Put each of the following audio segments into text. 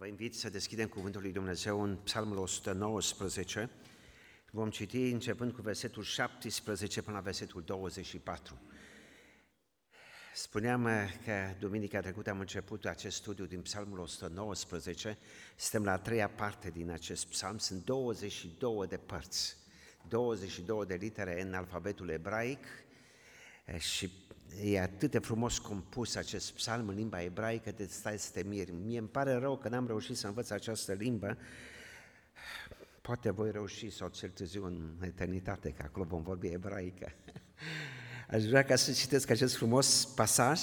Vă invit să deschidem Cuvântul lui Dumnezeu în Psalmul 119. Vom citi începând cu versetul 17 până la versetul 24. Spuneam că duminica trecută am început acest studiu din Psalmul 119. Suntem la a treia parte din acest psalm. Sunt 22 de părți, 22 de litere în alfabetul ebraic și e atât de frumos compus acest psalm în limba ebraică, de stai să te miri. Mie îmi pare rău că n-am reușit să învăț această limbă, poate voi reuși sau cel târziu în eternitate, că acolo vom vorbi ebraică. Aș vrea ca să citesc acest frumos pasaj,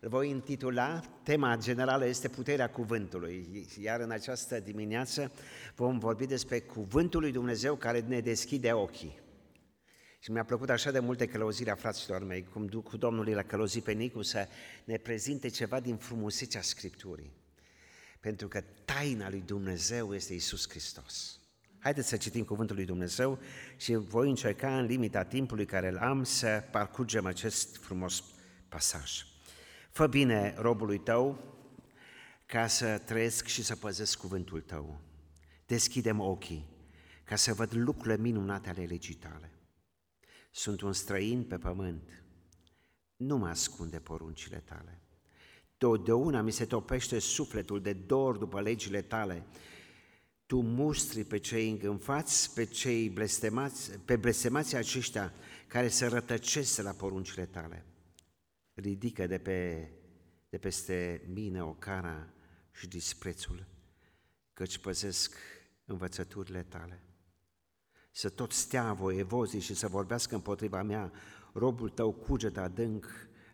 îl voi intitula, tema generală este puterea cuvântului, iar în această dimineață vom vorbi despre cuvântul lui Dumnezeu care ne deschide ochii. Și mi-a plăcut așa de multe călăuzirea fraților mei, cum cu Domnul l-a călăuzit pe Nicu să ne prezinte ceva din frumusețea Scripturii. Pentru că taina lui Dumnezeu este Isus Hristos. Haideți să citim cuvântul lui Dumnezeu și voi încerca în limita timpului care îl am să parcurgem acest frumos pasaj. Fă bine robului tău ca să trăiesc și să păzesc cuvântul tău. Deschidem ochii ca să văd lucrurile minunate ale legii tale. Sunt un străin pe pământ, nu mă ascunde poruncile tale. Totdeauna mi se topește sufletul de dor după legile tale. Tu mustri pe cei îngânfați, pe cei blestemați, pe blestemații aceștia care se rătăcesc la poruncile tale. Ridică de, pe, de peste mine o cara și disprețul, căci păzesc învățăturile tale să tot stea voievozii și să vorbească împotriva mea, robul tău cuget adânc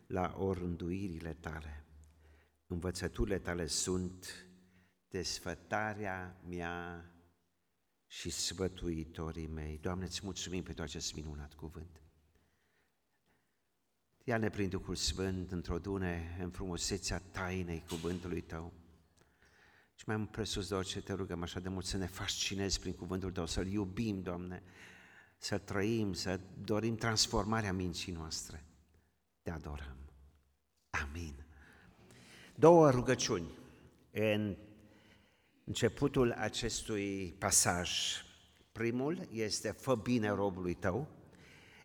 la orânduirile tale. Învățăturile tale sunt desfătarea mea și sfătuitorii mei. Doamne, îți mulțumim pentru acest minunat cuvânt. Ia-ne prin Duhul Sfânt, într-o dune în frumusețea tainei cuvântului Tău. Și mai presus de orice te rugăm așa de mult să ne fascinezi prin cuvântul Tău, să-L iubim, Doamne, să trăim, să dorim transformarea minții noastre. Te adorăm. Amin. Două rugăciuni în începutul acestui pasaj. Primul este fă bine robului tău,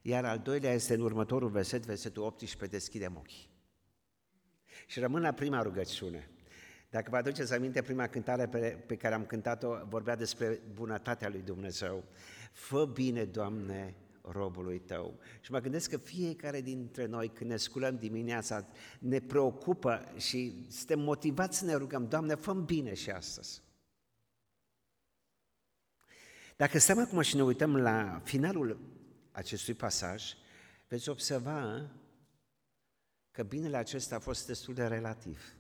iar al doilea este în următorul verset, versetul 18, deschidem ochii. Și rămân la prima rugăciune. Dacă vă aduceți aminte, prima cântare pe, pe care am cântat-o vorbea despre bunătatea lui Dumnezeu. Fă bine, Doamne, robului tău. Și mă gândesc că fiecare dintre noi, când ne sculăm dimineața, ne preocupă și suntem motivați să ne rugăm, Doamne, fă bine și astăzi. Dacă stăm acum și ne uităm la finalul acestui pasaj, veți observa că binele acesta a fost destul de relativ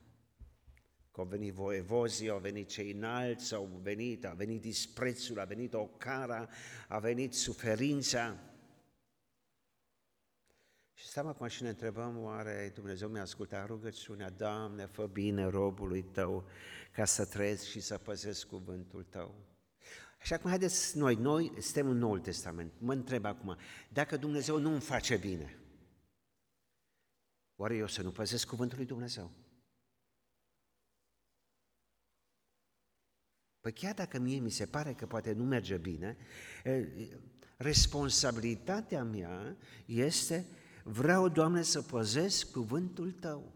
că au venit voievozii, au venit cei înalți, au venit, a venit disprețul, a venit ocara, a venit suferința. Și stăm acum și ne întrebăm, oare Dumnezeu mi-a ascultat rugăciunea, Doamne, fă bine robului Tău ca să trăiesc și să păzesc cuvântul Tău. Și acum haideți noi, noi suntem în Noul Testament. Mă întreb acum, dacă Dumnezeu nu îmi face bine, oare eu să nu păzesc cuvântul lui Dumnezeu? Păi chiar dacă mie mi se pare că poate nu merge bine, responsabilitatea mea este, vreau, Doamne, să păzesc cuvântul Tău.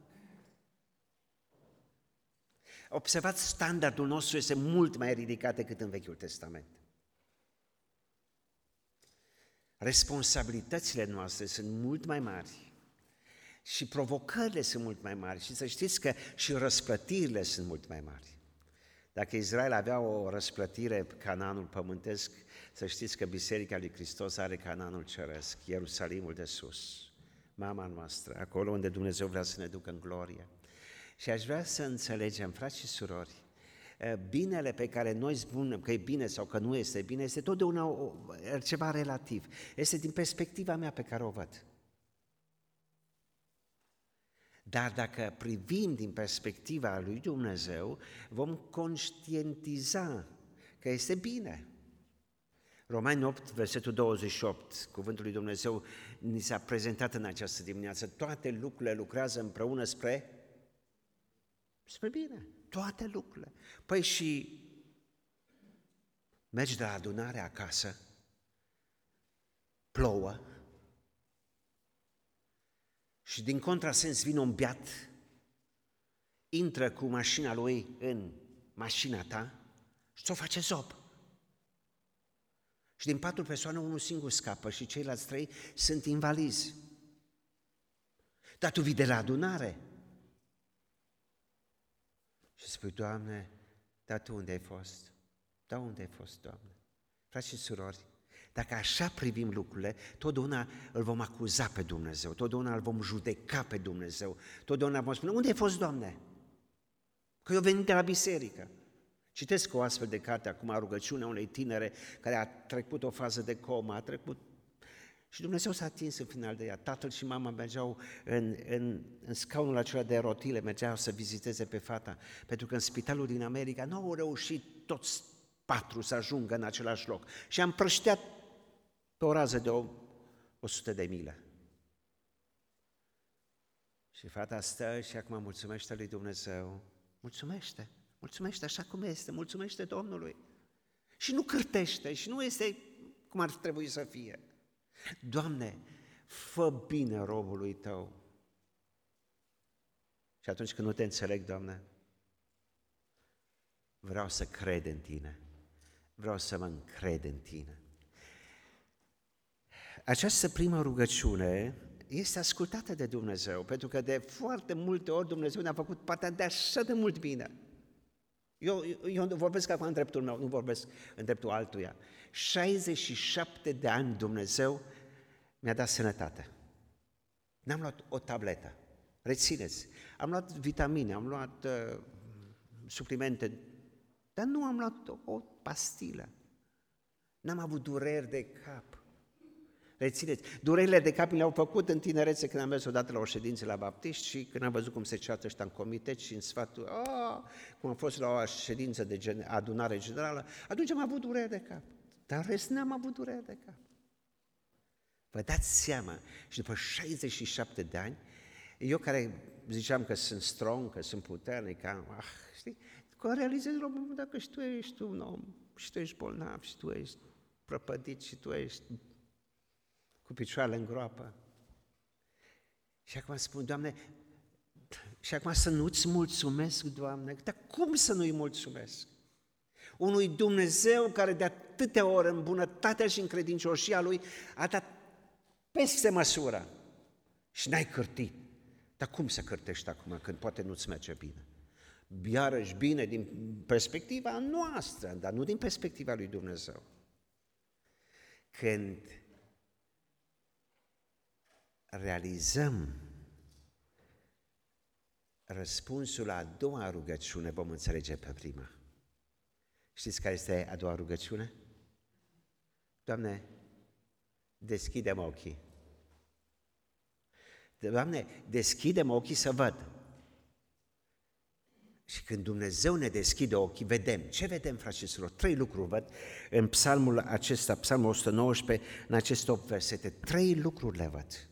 Observați, standardul nostru este mult mai ridicat decât în Vechiul Testament. Responsabilitățile noastre sunt mult mai mari și provocările sunt mult mai mari și să știți că și răsplătirile sunt mult mai mari. Dacă Israel avea o răsplătire cananul pământesc, să știți că Biserica lui Hristos are cananul ceresc, Ierusalimul de sus, mama noastră, acolo unde Dumnezeu vrea să ne ducă în glorie. Și aș vrea să înțelegem, frați și surori, binele pe care noi spunem că e bine sau că nu este bine, este totdeauna ceva relativ. Este din perspectiva mea pe care o văd. Dar dacă privim din perspectiva lui Dumnezeu, vom conștientiza că este bine. Romani 8, versetul 28, cuvântul lui Dumnezeu ni s-a prezentat în această dimineață. Toate lucrurile lucrează împreună spre, spre bine. toate lucrurile. Păi și mergi de la adunare acasă, plouă, și din contrasens vine un beat, intră cu mașina lui în mașina ta și ți-o face zop. Și din patru persoane, unul singur scapă și ceilalți trei sunt invalizi. Dar tu vii de la adunare. Și spui, Doamne, dar tu unde ai fost? Da, unde ai fost, Doamne? Frați și surori, dacă așa privim lucrurile, totdeauna îl vom acuza pe Dumnezeu, totdeauna îl vom judeca pe Dumnezeu, totdeauna vom spune, unde ai fost, Doamne? Că eu venit de la biserică. Citesc o astfel de carte acum, rugăciunea unei tinere care a trecut o fază de coma, a trecut și Dumnezeu s-a atins în final de ea. Tatăl și mama mergeau în, în, în scaunul acela de rotile, mergeau să viziteze pe fata, pentru că în spitalul din America nu au reușit toți patru să ajungă în același loc. Și am prășteat pe o rază de o, 100 de mile. Și fata stă și acum mulțumește lui Dumnezeu. Mulțumește, mulțumește așa cum este, mulțumește Domnului. Și nu cârtește și nu este cum ar trebui să fie. Doamne, fă bine robului Tău. Și atunci când nu te înțeleg, Doamne, vreau să cred în Tine. Vreau să mă încred în Tine. Această primă rugăciune este ascultată de Dumnezeu, pentru că de foarte multe ori Dumnezeu ne-a făcut partea de așa de mult bine. Eu, eu nu vorbesc acum în dreptul meu, nu vorbesc în dreptul altuia. 67 de ani Dumnezeu mi-a dat sănătate. N-am luat o tabletă. Rețineți, am luat vitamine, am luat uh, suplimente, dar nu am luat o, o pastilă. N-am avut dureri de cap. Rețineți, durerile de cap le-au făcut în tinerețe când am mers odată la o ședință la baptiști și când am văzut cum se ceartă ăștia în comitet și în sfatul, oh, cum am fost la o ședință de gen, adunare generală, atunci am avut durere de cap. Dar în rest n-am avut durere de cap. Vă dați seama, și după 67 de ani, eu care ziceam că sunt strong, că sunt puternic, că, ah, știi, că realizez la un dacă și tu ești un om, și tu ești bolnav, și tu ești prăpădit, și tu ești cu picioarele în groapă. Și acum spun, Doamne, și acum să nu-ți mulțumesc, Doamne, dar cum să nu-i mulțumesc? Unui Dumnezeu care de atâtea ori în bunătatea și în credincioșia Lui a dat peste măsură și n-ai cârtit. Dar cum să cârtești acum când poate nu-ți merge bine? Iarăși bine din perspectiva noastră, dar nu din perspectiva lui Dumnezeu. Când realizăm răspunsul la a doua rugăciune, vom înțelege pe prima. Știți care este a doua rugăciune? Doamne, deschidem ochii. Doamne, deschidem ochii să văd. Și când Dumnezeu ne deschide ochii, vedem. Ce vedem, fraților? Trei lucruri văd în psalmul acesta, psalmul 119, în aceste 8 versete. Trei lucruri le văd.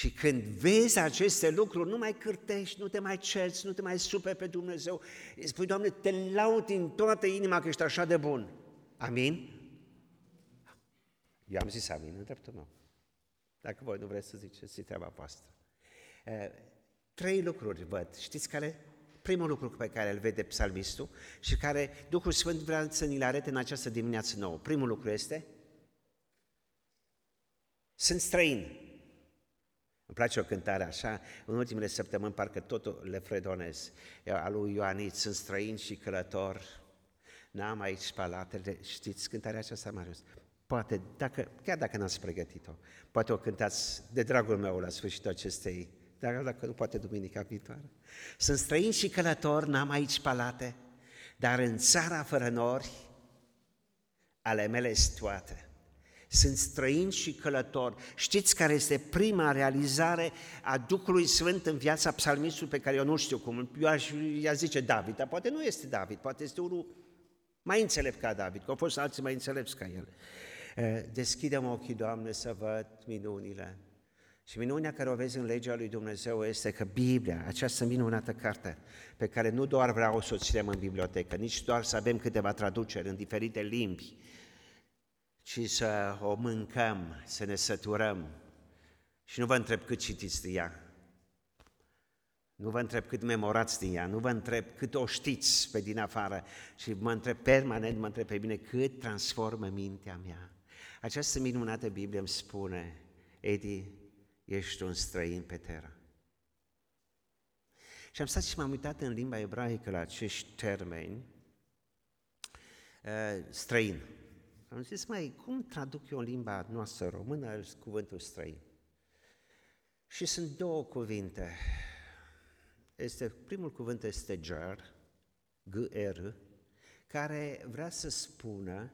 Și când vezi aceste lucruri, nu mai cârtești, nu te mai cerți, nu te mai supe pe Dumnezeu. Îi spui, Doamne, te laud din toată inima că ești așa de bun. Amin? Eu am zis amin în dreptul meu. Dacă voi nu vreți să ziceți, e treaba voastră. Trei lucruri văd. Știți care? Primul lucru pe care îl vede psalmistul și care Duhul Sfânt vrea să ni-l arate în această dimineață nouă. Primul lucru este sunt străin. Îmi place o cântare așa, în ultimele săptămâni parcă totul le fredonez. A lui Ioanit, sunt străin și călător, n-am aici palatele, știți cântarea aceasta, Marius? Poate, dacă, chiar dacă n-ați pregătit-o, poate o cântați de dragul meu la sfârșitul acestei, dar dacă nu, poate duminica viitoare. Sunt străin și călător, n-am aici palate, dar în țara fără nori, ale mele toate sunt străini și călători. Știți care este prima realizare a Duhului Sfânt în viața psalmistului pe care eu nu știu cum, eu aș i zice David, dar poate nu este David, poate este unul mai înțelept ca David, că au fost alții mai înțelepți ca el. Deschidem ochii, Doamne, să văd minunile Și minunea care o vezi în legea lui Dumnezeu este că Biblia, această minunată carte, pe care nu doar vreau să o ținem în bibliotecă, nici doar să avem câteva traduceri în diferite limbi, ci să o mâncăm, să ne săturăm. Și nu vă întreb cât citiți de ea, nu vă întreb cât memorați din ea, nu vă întreb cât o știți pe din afară, și mă întreb permanent, mă întreb pe mine cât transformă mintea mea. Această minunată Biblie îmi spune, Edi, ești un străin pe terra. Și am stat și m-am uitat în limba ebraică la acești termeni, uh, străin. Am zis, mai, cum traduc eu în limba noastră română cuvântul străin? Și sunt două cuvinte. Este, primul cuvânt este ger, G-R, care vrea să spună,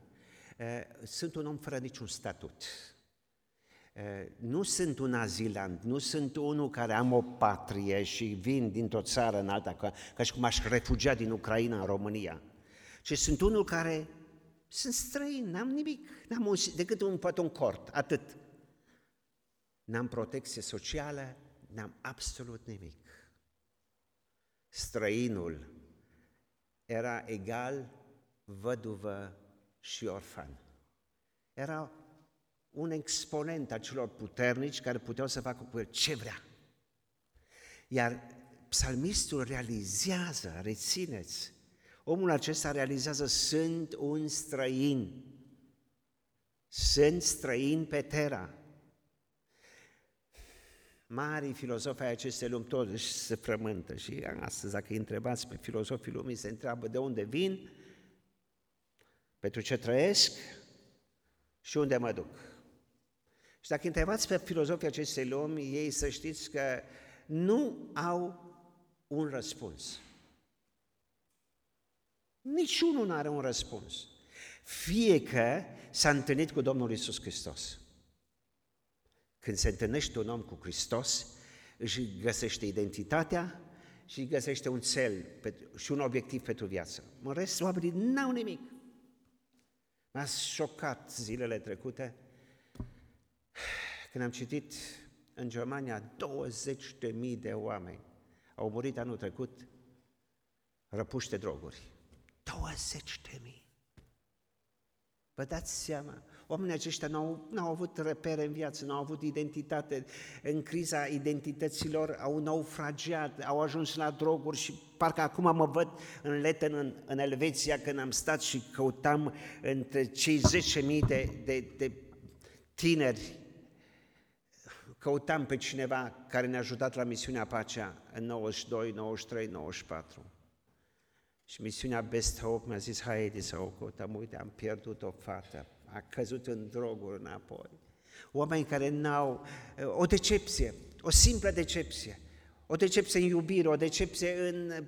uh, sunt un om fără niciun statut nu sunt un azilant, nu sunt unul care am o patrie și vin dintr-o țară în alta, ca, ca și cum aș refugia din Ucraina în România, ci sunt unul care sunt străin, n-am nimic, n-am un, decât un, poate un cort, atât. N-am protecție socială, n-am absolut nimic. Străinul era egal văduvă și orfan. Era un exponent a celor puternici care puteau să facă cu el ce vrea. Iar psalmistul realizează, rețineți, omul acesta realizează, sunt un străin, sunt străin pe terra. Marii filozofi ai acestei lumi toți se frământă și astăzi, dacă îi întrebați pe filozofii lumii, se întreabă de unde vin, pentru ce trăiesc și unde mă duc. Și dacă întrebați pe filozofii acestei lumi, ei să știți că nu au un răspuns. Niciunul nu are un răspuns. Fie că s-a întâlnit cu Domnul Isus Hristos. Când se întâlnește un om cu Hristos, își găsește identitatea și își găsește un cel și un obiectiv pentru viață. În rest, oamenii n-au nimic. M-a șocat zilele trecute când am citit în Germania 20.000 de oameni au murit anul trecut răpuși de droguri. 20.000! Vă dați seama? Oamenii aceștia n-au, n-au avut repere în viață, n-au avut identitate. În criza identităților au naufragiat, au ajuns la droguri și parcă acum mă văd în Leten, în, în Elveția, când am stat și căutam între cei 10.000 de, de, de tineri căutam pe cineva care ne-a ajutat la misiunea Pacea în 92, 93, 94. Și misiunea Best Hope mi-a zis, hai Edi să o căutăm, uite, am pierdut o fată, a căzut în droguri înapoi. Oameni care n-au o decepție, o simplă decepție, o decepție în iubire, o decepție în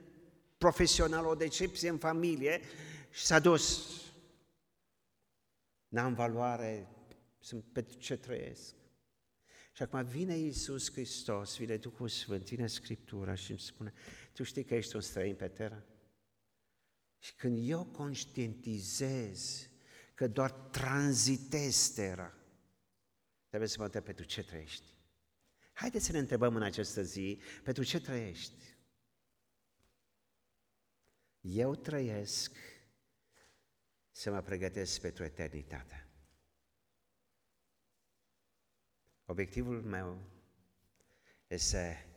profesional, o decepție în familie și s-a dus. N-am valoare, sunt pe ce trăiesc. Și acum vine Iisus Hristos, vine Duhul Sfânt, vine Scriptura și îmi spune, tu știi că ești un străin pe terra? Și când eu conștientizez că doar tranzitez terra, trebuie să mă întreb pentru ce trăiești. Haideți să ne întrebăm în această zi, pentru ce trăiești? Eu trăiesc să mă pregătesc pentru eternitate. Obiectivul meu este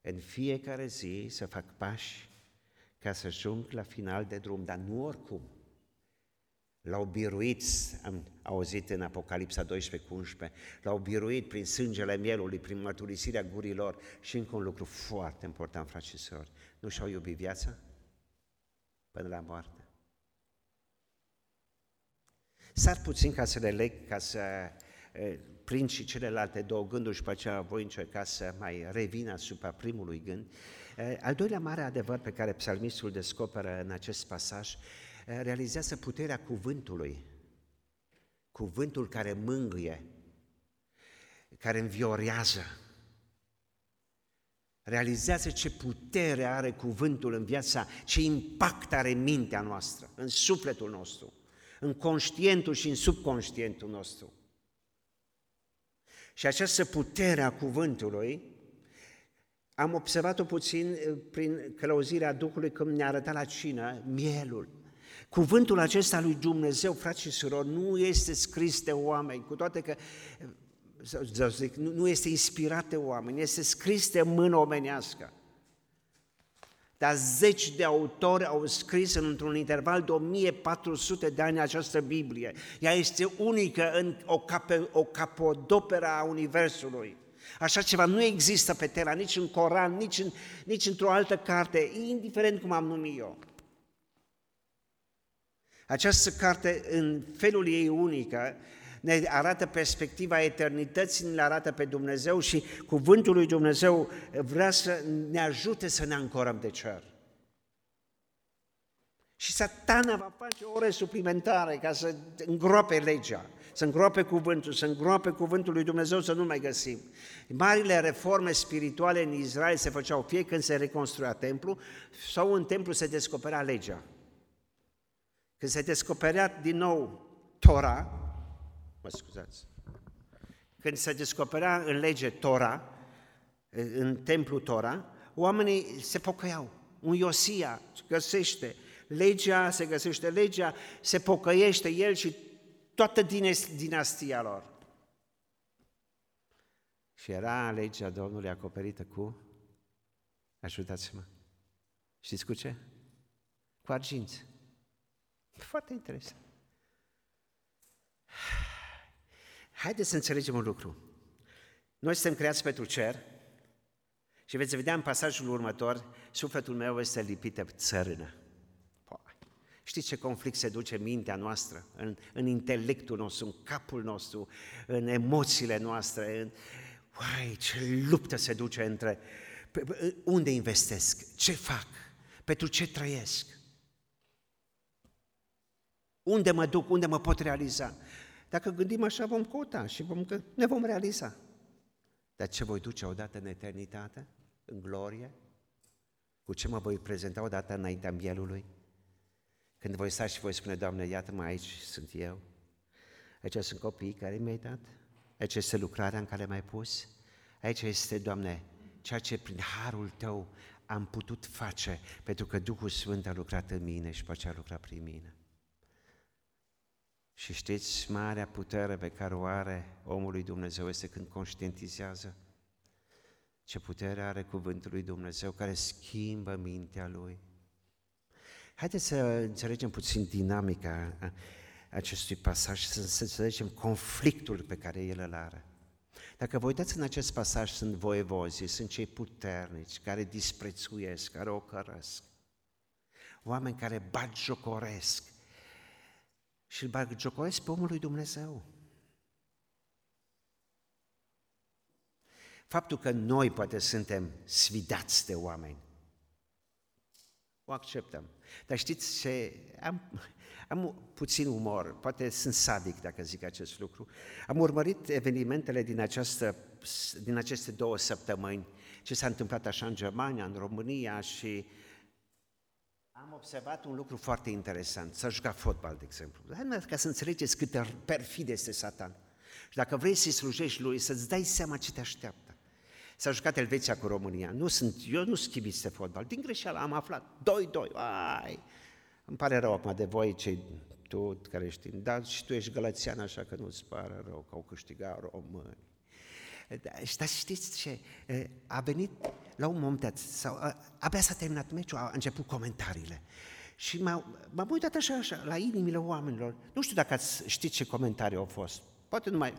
în fiecare zi să fac pași ca să ajung la final de drum, dar nu oricum. L-au biruit, am auzit în Apocalipsa 12 cu 11, l-au biruit prin sângele mielului, prin mărturisirea gurilor și încă un lucru foarte important, frați și sorori, nu și-au iubit viața până la moarte. S-ar puțin ca să le leg, ca să prind și celelalte două gânduri și pe aceea voi încerca să mai revin asupra primului gând. Al doilea mare adevăr pe care psalmistul descoperă în acest pasaj realizează puterea cuvântului. Cuvântul care mângâie, care înviorează. Realizează ce putere are cuvântul în viața, ce impact are mintea noastră, în sufletul nostru, în conștientul și în subconștientul nostru. Și această putere a cuvântului am observat-o puțin eh, prin călăuzirea Duhului când ne-a arătat la cină mielul. Cuvântul acesta lui Dumnezeu, frați și surori, nu este scris de oameni, cu toate că să zic, nu este inspirat de oameni, este scris de mână omenească. Dar zeci de autori au scris într-un interval de 1400 de ani această Biblie. Ea este unică în o, cape, o capodoperă a Universului. Așa ceva nu există pe Terra, nici în Coran, nici, în, nici într-o altă carte, indiferent cum am numit eu. Această carte, în felul ei unică, ne arată perspectiva eternității, ne arată pe Dumnezeu și cuvântul lui Dumnezeu vrea să ne ajute să ne ancorăm de cer. Și satana va face ore suplimentare ca să îngroape legea, să îngroape cuvântul, să îngroape cuvântul lui Dumnezeu să nu mai găsim. Marile reforme spirituale în Israel se făceau fie când se reconstruia templu sau în templu se descoperea legea. Când se descoperea din nou Tora, mă scuzați, când se descoperea în lege Tora, în templu Tora, oamenii se pocăiau. Un Iosia găsește legea, se găsește legea, se pocăiește el și toată dinastia lor. Și era legea Domnului acoperită cu, ajutați-mă, știți cu ce? Cu arginți. Foarte interesant. Haideți să înțelegem un lucru. Noi suntem creați pentru cer și veți vedea în pasajul următor, sufletul meu este lipit de țărână. Știți ce conflict se duce în mintea noastră, în, în intelectul nostru, în capul nostru, în emoțiile noastre, în... Uai, ce luptă se duce între unde investesc, ce fac, pentru ce trăiesc, unde mă duc, unde mă pot realiza. Dacă gândim așa, vom căuta și vom, ne vom realiza. Dar ce voi duce odată în eternitate, în glorie? Cu ce mă voi prezenta odată înaintea mielului? Când voi sta și voi spune, Doamne, iată-mă aici, sunt eu. Aici sunt copiii care mi-ai dat. Aici este lucrarea în care m-ai pus. Aici este, Doamne, ceea ce prin harul Tău am putut face, pentru că Duhul Sfânt a lucrat în mine și pe a lucrat prin mine. Și știți, marea putere pe care o are omul lui Dumnezeu este când conștientizează ce putere are cuvântul lui Dumnezeu care schimbă mintea lui. Haideți să înțelegem puțin dinamica acestui pasaj, să înțelegem conflictul pe care el îl are. Dacă vă uitați în acest pasaj, sunt voievozii, sunt cei puternici, care disprețuiesc, care o cărăsc. Oameni care bagiocoresc, și îl bagiocoresc pe omul lui Dumnezeu. Faptul că noi poate suntem sfidați de oameni, o acceptăm. Dar știți ce? Am, am puțin umor, poate sunt sadic dacă zic acest lucru. Am urmărit evenimentele din, această, din aceste două săptămâni, ce s-a întâmplat așa în Germania, în România și am observat un lucru foarte interesant, să juca fotbal, de exemplu. Ca să înțelegeți cât de perfid este Satan. Și dacă vrei să-i slujești lui, să-ți dai seama ce te așteaptă. S-a jucat Elveția cu România. Nu sunt, eu nu sunt de fotbal. Din greșeală am aflat. 2-2. Ai! Îmi pare rău acum de voi, cei tu care știi. Dar și tu ești gălățean, așa că nu-ți pare rău că au câștigat români. Dar știți ce? A venit la un moment dat, sau abia s-a terminat meciul, a început comentariile. Și m-am uitat așa, așa, la inimile oamenilor. Nu știu dacă ați știți ce comentarii au fost. Poate nu mai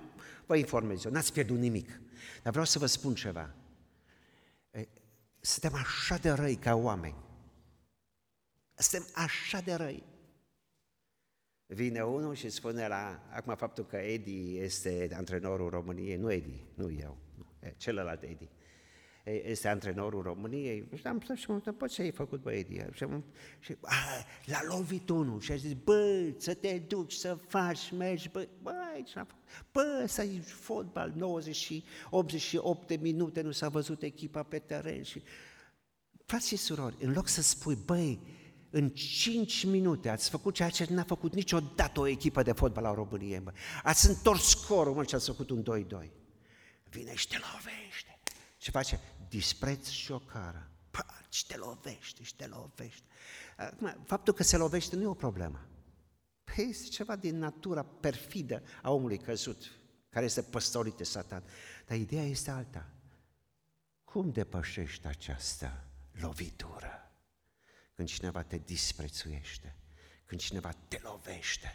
vă informez eu, n-ați pierdut nimic. Dar vreau să vă spun ceva. Suntem așa de răi ca oameni. Suntem așa de răi. Vine unul și spune la, acum faptul că Edi este antrenorul României, nu Edi, nu eu, celălalt Edi, este antrenorul României, și am spus și mă întrebat, ce ai făcut, bă, Edi? Și, am, și a, l-a lovit unul și a zis, bă, să te duci, să faci, mergi, bă, bă, aici n-a făcut. Bă, să ai fotbal, 90 și 88 de minute, nu s-a văzut echipa pe teren și... Frați și surori, în loc să spui, băi, în 5 minute ați făcut ceea ce n-a făcut niciodată o echipă de fotbal la România, bă. Ați întors scorul, mă, ce ați făcut un 2-2. vine și te lovește. Ce face? Dispreț și o cară. Și te lovește, și te lovește. Acum, faptul că se lovește nu e o problemă. Păi este ceva din natura perfidă a omului căzut, care este păstorit de satan. Dar ideea este alta. Cum depășești această lovitură? Când cineva te disprețuiește, când cineva te lovește,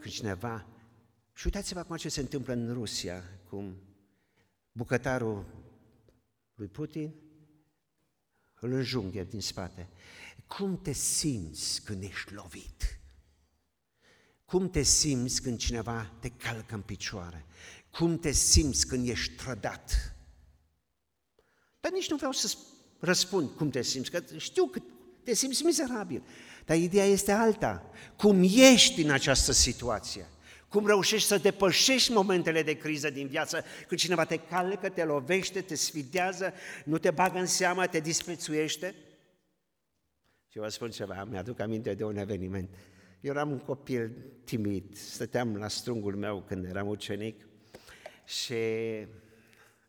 când cineva... Și uitați-vă acum ce se întâmplă în Rusia, cum bucătarul lui Putin îl înjunghe din spate. Cum te simți când ești lovit? Cum te simți când cineva te calcă în picioare? Cum te simți când ești trădat? Dar nici nu vreau să răspund cum te simți, că știu că te simți mizerabil. Dar ideea este alta. Cum ești în această situație? Cum reușești să depășești momentele de criză din viață, când cineva te calcă, te lovește, te sfidează, nu te bagă în seamă, te disprețuiește? Și vă spun ceva, mi-aduc aminte de un eveniment. Eu eram un copil timid, stăteam la strungul meu când eram ucenic și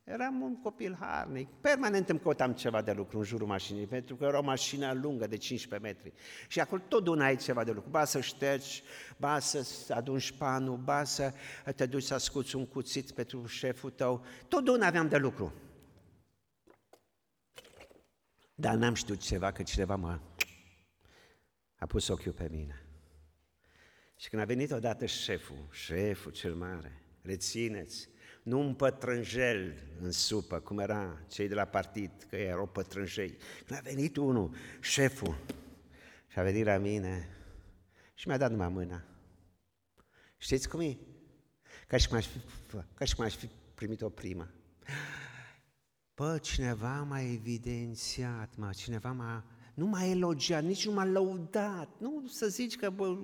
Eram un copil harnic, permanent îmi căutam ceva de lucru în jurul mașinii, pentru că era o mașină lungă de 15 metri. Și acolo tot ai ceva de lucru, ba să ștergi, ba să adunci panul, ba să te duci să ascuți un cuțit pentru șeful tău, tot una aveam de lucru. Dar n-am știut ceva, că cineva mă a pus ochiul pe mine. Și când a venit odată șeful, șeful cel mare, rețineți, nu un pătrânjel în supă, cum era cei de la partid, că erau pătrânjei. Când a venit unul, șeful, și a venit la mine și mi-a dat numai mâna. Știți cum e? Ca și cum aș fi, ca și cum aș fi primit o primă. Bă, cineva m-a evidențiat, mă, cineva m-a, nu m-a elogiat, nici nu m-a lăudat, nu să zici că, bă,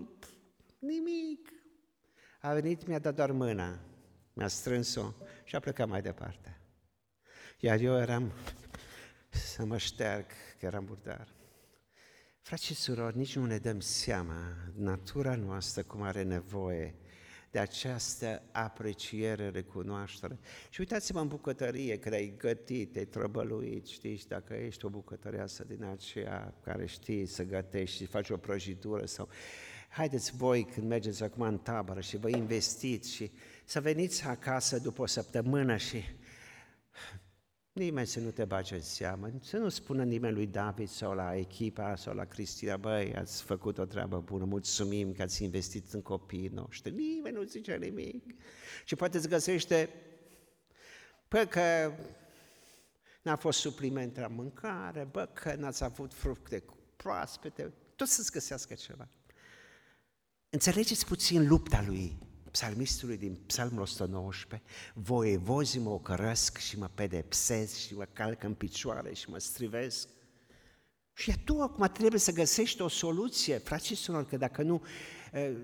nimic. A venit, mi-a dat doar mâna mi-a strâns-o și a plecat mai departe. Iar eu eram să mă șterg, că eram murdar. Frați și surori, nici nu ne dăm seama natura noastră cum are nevoie de această apreciere, recunoaștere. Și uitați-vă în bucătărie, când ai gătit, ai trăbăluit, știți, și dacă ești o bucătăreasă din aceea care știi să gătești și faci o prăjitură sau... Haideți voi când mergeți acum în tabără și vă investiți și să veniți acasă după o săptămână și nimeni să nu te bage în seamă, să nu spună nimeni lui David sau la echipa sau la Cristina, băi, ați făcut o treabă bună, mulțumim că ați investit în copiii noștri. Nimeni nu zice nimic. Și poate îți găsește, bă, că n-a fost supliment la mâncare, bă, că n-ați avut fructe proaspete, tot să-ți găsească ceva. Înțelegeți puțin lupta lui psalmistului din psalmul 119, voievozii mă ocărăsc și mă pedepsesc și mă calcă în picioare și mă strivesc. Și tu acum trebuie să găsești o soluție, frații și că dacă nu,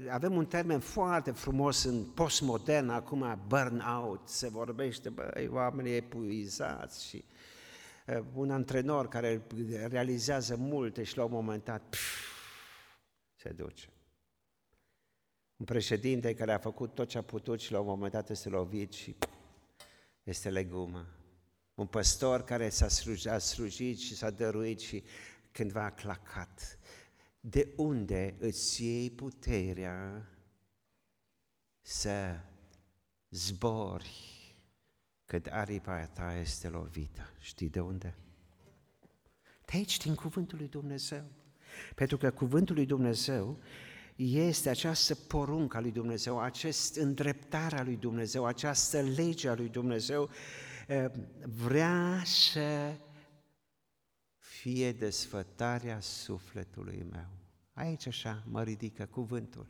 avem un termen foarte frumos în postmodern, acum burnout, se vorbește, băi, oamenii epuizați și un antrenor care realizează multe și la un moment dat pf, se duce. Un președinte care a făcut tot ce a putut și la un moment dat este lovit și este legumă. Un păstor care s-a slujit, a slujit și s-a dăruit și cândva a clacat. De unde îți iei puterea să zbori când aripa ta este lovită? Știi de unde? De aici, din Cuvântul lui Dumnezeu. Pentru că Cuvântul lui Dumnezeu este această poruncă a lui Dumnezeu, acest îndreptarea lui Dumnezeu, această lege a lui Dumnezeu, eh, vrea să fie desfătarea sufletului meu. Aici așa mă ridică cuvântul.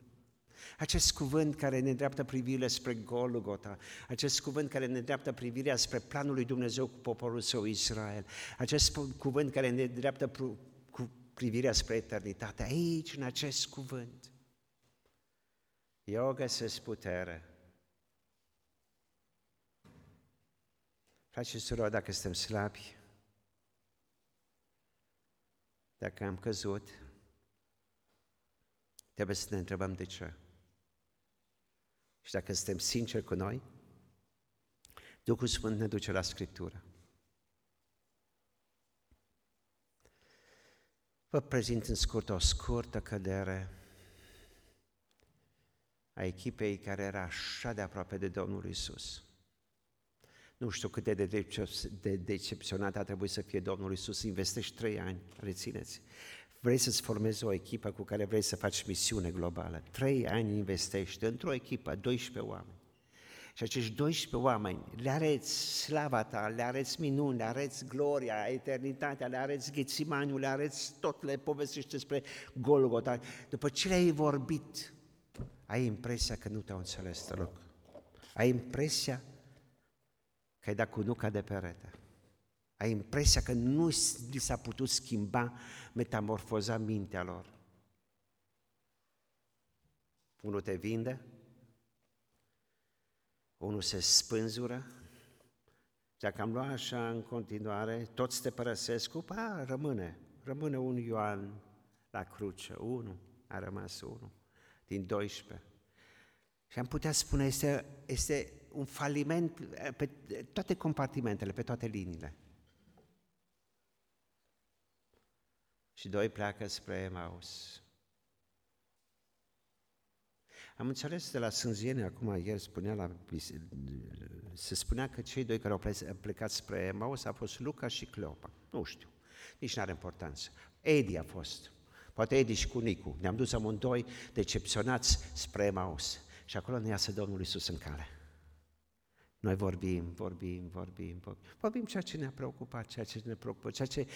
Acest cuvânt care ne dreaptă privirea spre Golgota, acest cuvânt care ne dreaptă privirea spre planul lui Dumnezeu cu poporul său Israel, acest cuvânt care ne dreaptă cu privirea spre eternitate, aici, în acest cuvânt. Eu găsesc putere. Frați și surori, dacă suntem slabi, dacă am căzut, trebuie să ne întrebăm de ce. Și dacă suntem sinceri cu noi, Duhul Sfânt ne duce la Scriptură. Vă prezint în scurt o scurtă cădere a echipei care era așa de aproape de Domnul Isus. Nu știu cât de, de decepționat a trebuit să fie Domnul Isus. Investești trei ani, rețineți. Vrei să-ți formezi o echipă cu care vrei să faci misiune globală. Trei ani investești într-o echipă, 12 oameni. Și acești 12 oameni le areți slava ta, le areți minuni, le areți gloria, eternitatea, le areți ghețimaniul, le areți tot, le povestești despre Golgota. După ce le-ai vorbit, ai impresia că nu te-au înțeles deloc. Ai impresia că ai dat cu nuca de perete. Ai impresia că nu li s-a putut schimba, metamorfoza mintea lor. Unul te vinde, unul se spânzură, dacă am luat așa în continuare, toți te părăsesc, pa, rămâne, rămâne un Ioan la cruce, unul, a rămas unul, din 12. Și am putea spune, este, este un faliment pe toate compartimentele, pe toate liniile. Și doi pleacă spre Emaus. Am înțeles de la Sânziene, acum ieri spunea la, se spunea că cei doi care au plecat spre Emaus a fost Luca și Cleopa. Nu știu, nici nu are importanță. Edi a fost, poate Edi și cu Nicu. Ne-am dus amândoi decepționați spre Emaus. Și acolo ne iasă Domnul Iisus în cale. Noi vorbim, vorbim, vorbim, vorbim, vorbim ceea ce ne-a preocupat, ceea ce ne preocupă, ceea ce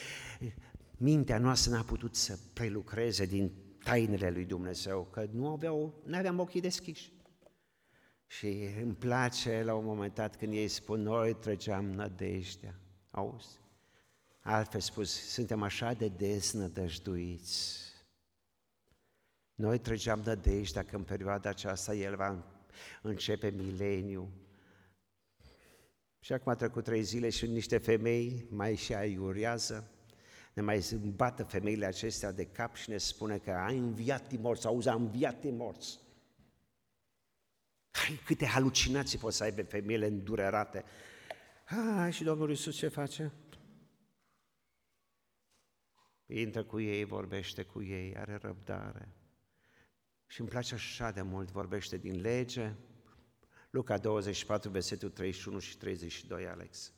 mintea noastră n-a putut să prelucreze din tainele lui Dumnezeu, că nu aveau, nu aveam ochii deschiși. Și îmi place la un moment dat când ei spun, noi treceam nădejdea. Auzi? Altfel spus, suntem așa de deznădăjduiți. Noi treceam nădejdea că în perioada aceasta El va începe mileniu. Și acum a trecut trei zile și niște femei mai și aiurează ne mai bată femeile acestea de cap și ne spune că a înviat din morți, auzi, a înviat din morți. Hai, câte halucinații pot să aibă femeile îndurerate. Ah, și Domnul Iisus ce face? Intră cu ei, vorbește cu ei, are răbdare. Și îmi place așa de mult, vorbește din lege. Luca 24, versetul 31 și 32, Alex.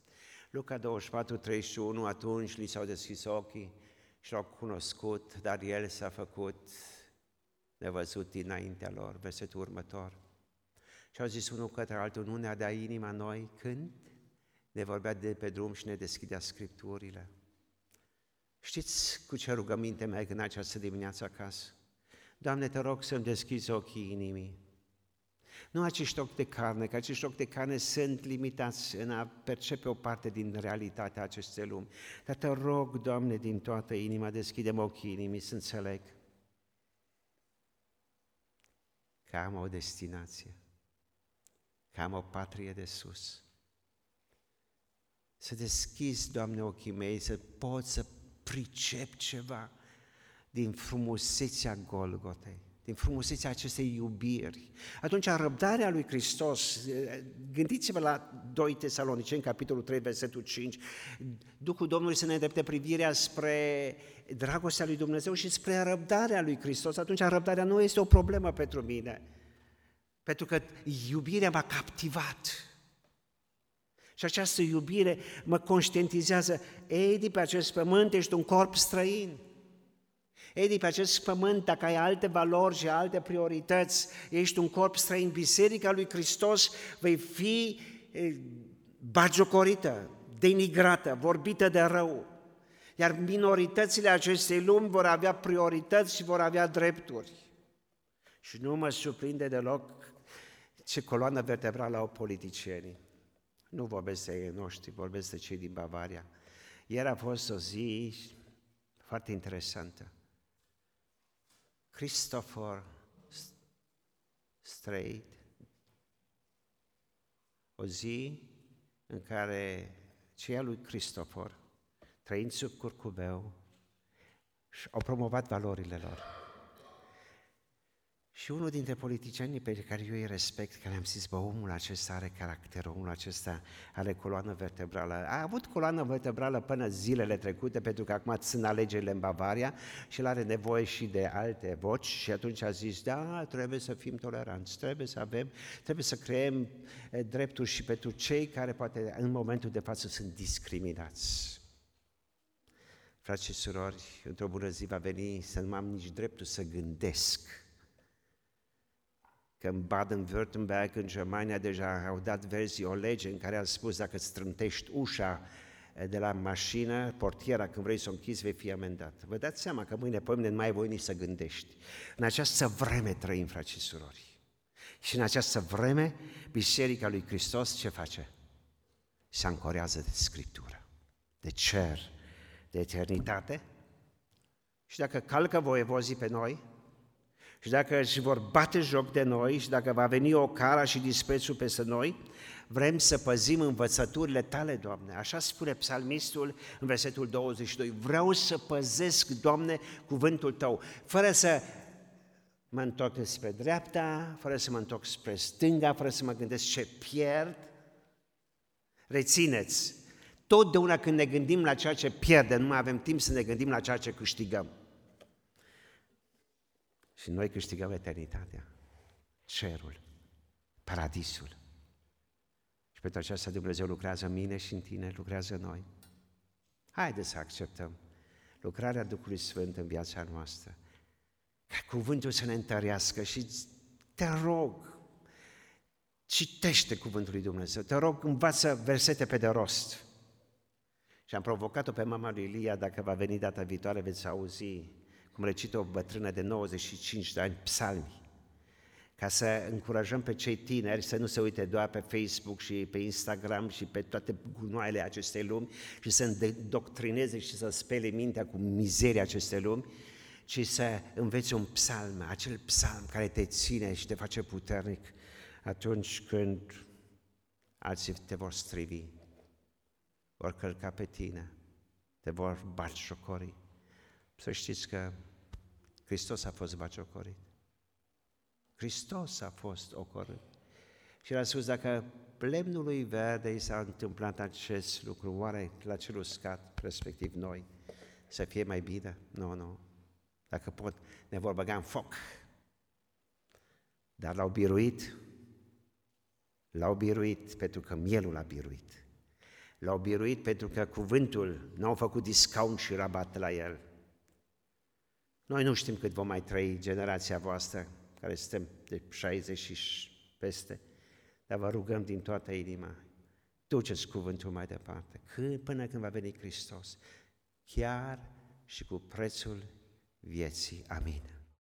Luca 24, 31, atunci li s-au deschis ochii și l-au cunoscut, dar el s-a făcut nevăzut dinaintea lor. Versetul următor. Și au zis unul către altul, nu ne-a dat inima noi când ne vorbea de pe drum și ne deschidea Scripturile. Știți cu ce rugăminte merg în această dimineață acasă? Doamne, te rog să-mi deschizi ochii inimii, nu acești ochi de carne, că acești ochi de carne sunt limitați în a percepe o parte din realitatea acestei lumi. Dar te rog, Doamne, din toată inima, deschidem ochii inimii să înțeleg că am o destinație, că am o patrie de sus. Să deschizi, Doamne, ochii mei, să pot să pricep ceva din frumusețea Golgotei din frumusețea acestei iubiri. Atunci răbdarea lui Hristos, gândiți-vă la 2 Tesaloniceni, capitolul 3, versetul 5, Duhul Domnului să ne îndrepte privirea spre dragostea lui Dumnezeu și spre răbdarea lui Hristos. Atunci răbdarea nu este o problemă pentru mine, pentru că iubirea m-a captivat. Și această iubire mă conștientizează, ei, de pe acest pământ ești un corp străin. Ei, pe acest pământ, dacă ai alte valori și alte priorități, ești un corp străin, Biserica lui Hristos, vei fi bagiocorită, denigrată, vorbită de rău. Iar minoritățile acestei lumi vor avea priorități și vor avea drepturi. Și nu mă surprinde deloc ce coloană vertebrală au politicienii. Nu vorbesc de ei noștri, vorbesc de cei din Bavaria. Ieri a fost o zi foarte interesantă. Christopher Strait, o zi în care cei lui Christopher, trăind sub curcubeu, au promovat valorile lor. Și unul dintre politicianii pe care eu îi respect, care am zis, bă, omul acesta are caracter, omul acesta are coloană vertebrală. A avut coloană vertebrală până zilele trecute, pentru că acum sunt alegerile în Bavaria și el are nevoie și de alte voci și atunci a zis, da, trebuie să fim toleranți, trebuie să avem, trebuie să creăm eh, drepturi și pentru cei care poate în momentul de față sunt discriminați. Frați și surori, într-o bună zi va veni să nu am nici dreptul să gândesc că în Baden-Württemberg, în Germania, deja au dat verzi o lege în care a spus dacă strântești ușa eh, de la mașină, portiera, când vrei să o închizi, vei fi amendat. Vă dați seama că mâine, pămâine, nu mai voi nici să gândești. În această vreme trăim, frați și surori. Și în această vreme, Biserica lui Hristos ce face? Se ancorează de Scriptură, de cer, de eternitate. Și dacă calcă voievozii pe noi, și dacă își vor bate joc de noi și dacă va veni o cara și disprețul peste noi, vrem să păzim învățăturile tale, Doamne. Așa spune psalmistul în versetul 22. Vreau să păzesc, Doamne, cuvântul Tău, fără să mă întorc spre dreapta, fără să mă întorc spre stânga, fără să mă gândesc ce pierd. Rețineți, totdeauna când ne gândim la ceea ce pierdem, nu mai avem timp să ne gândim la ceea ce câștigăm. Și noi câștigăm eternitatea, cerul, paradisul. Și pentru aceasta Dumnezeu lucrează în mine și în tine, lucrează în noi. Haideți să acceptăm lucrarea Duhului Sfânt în viața noastră. Ca cuvântul să ne întărească și te rog, citește cuvântul lui Dumnezeu, te rog, învață versete pe de rost. Și am provocat-o pe mama lui Ilia, dacă va veni data viitoare, veți auzi cum recită o bătrână de 95 de ani, psalmi, ca să încurajăm pe cei tineri să nu se uite doar pe Facebook și pe Instagram și pe toate gunoaiele acestei lumi și să îndoctrineze și să spele mintea cu mizeria acestei lumi, ci să înveți un psalm, acel psalm care te ține și te face puternic atunci când alții te vor strivi, vor călca pe tine, te vor bat șocorii. Să știți că Hristos a fost baciocorit. Hristos a fost ocorât. Și el a spus, dacă lemnului verde i s-a întâmplat acest lucru, oare la cel uscat, respectiv noi, să fie mai bine? Nu, nu. Dacă pot, ne vor băga în foc. Dar l-au biruit, l-au biruit pentru că mielul l-a biruit. L-au biruit pentru că cuvântul nu au făcut discount și rabat la el. Noi nu știm cât vom mai trăi generația voastră, care suntem de 60 și peste, dar vă rugăm din toată inima, duceți cuvântul mai departe, când, până când va veni Hristos, chiar și cu prețul vieții. Amin.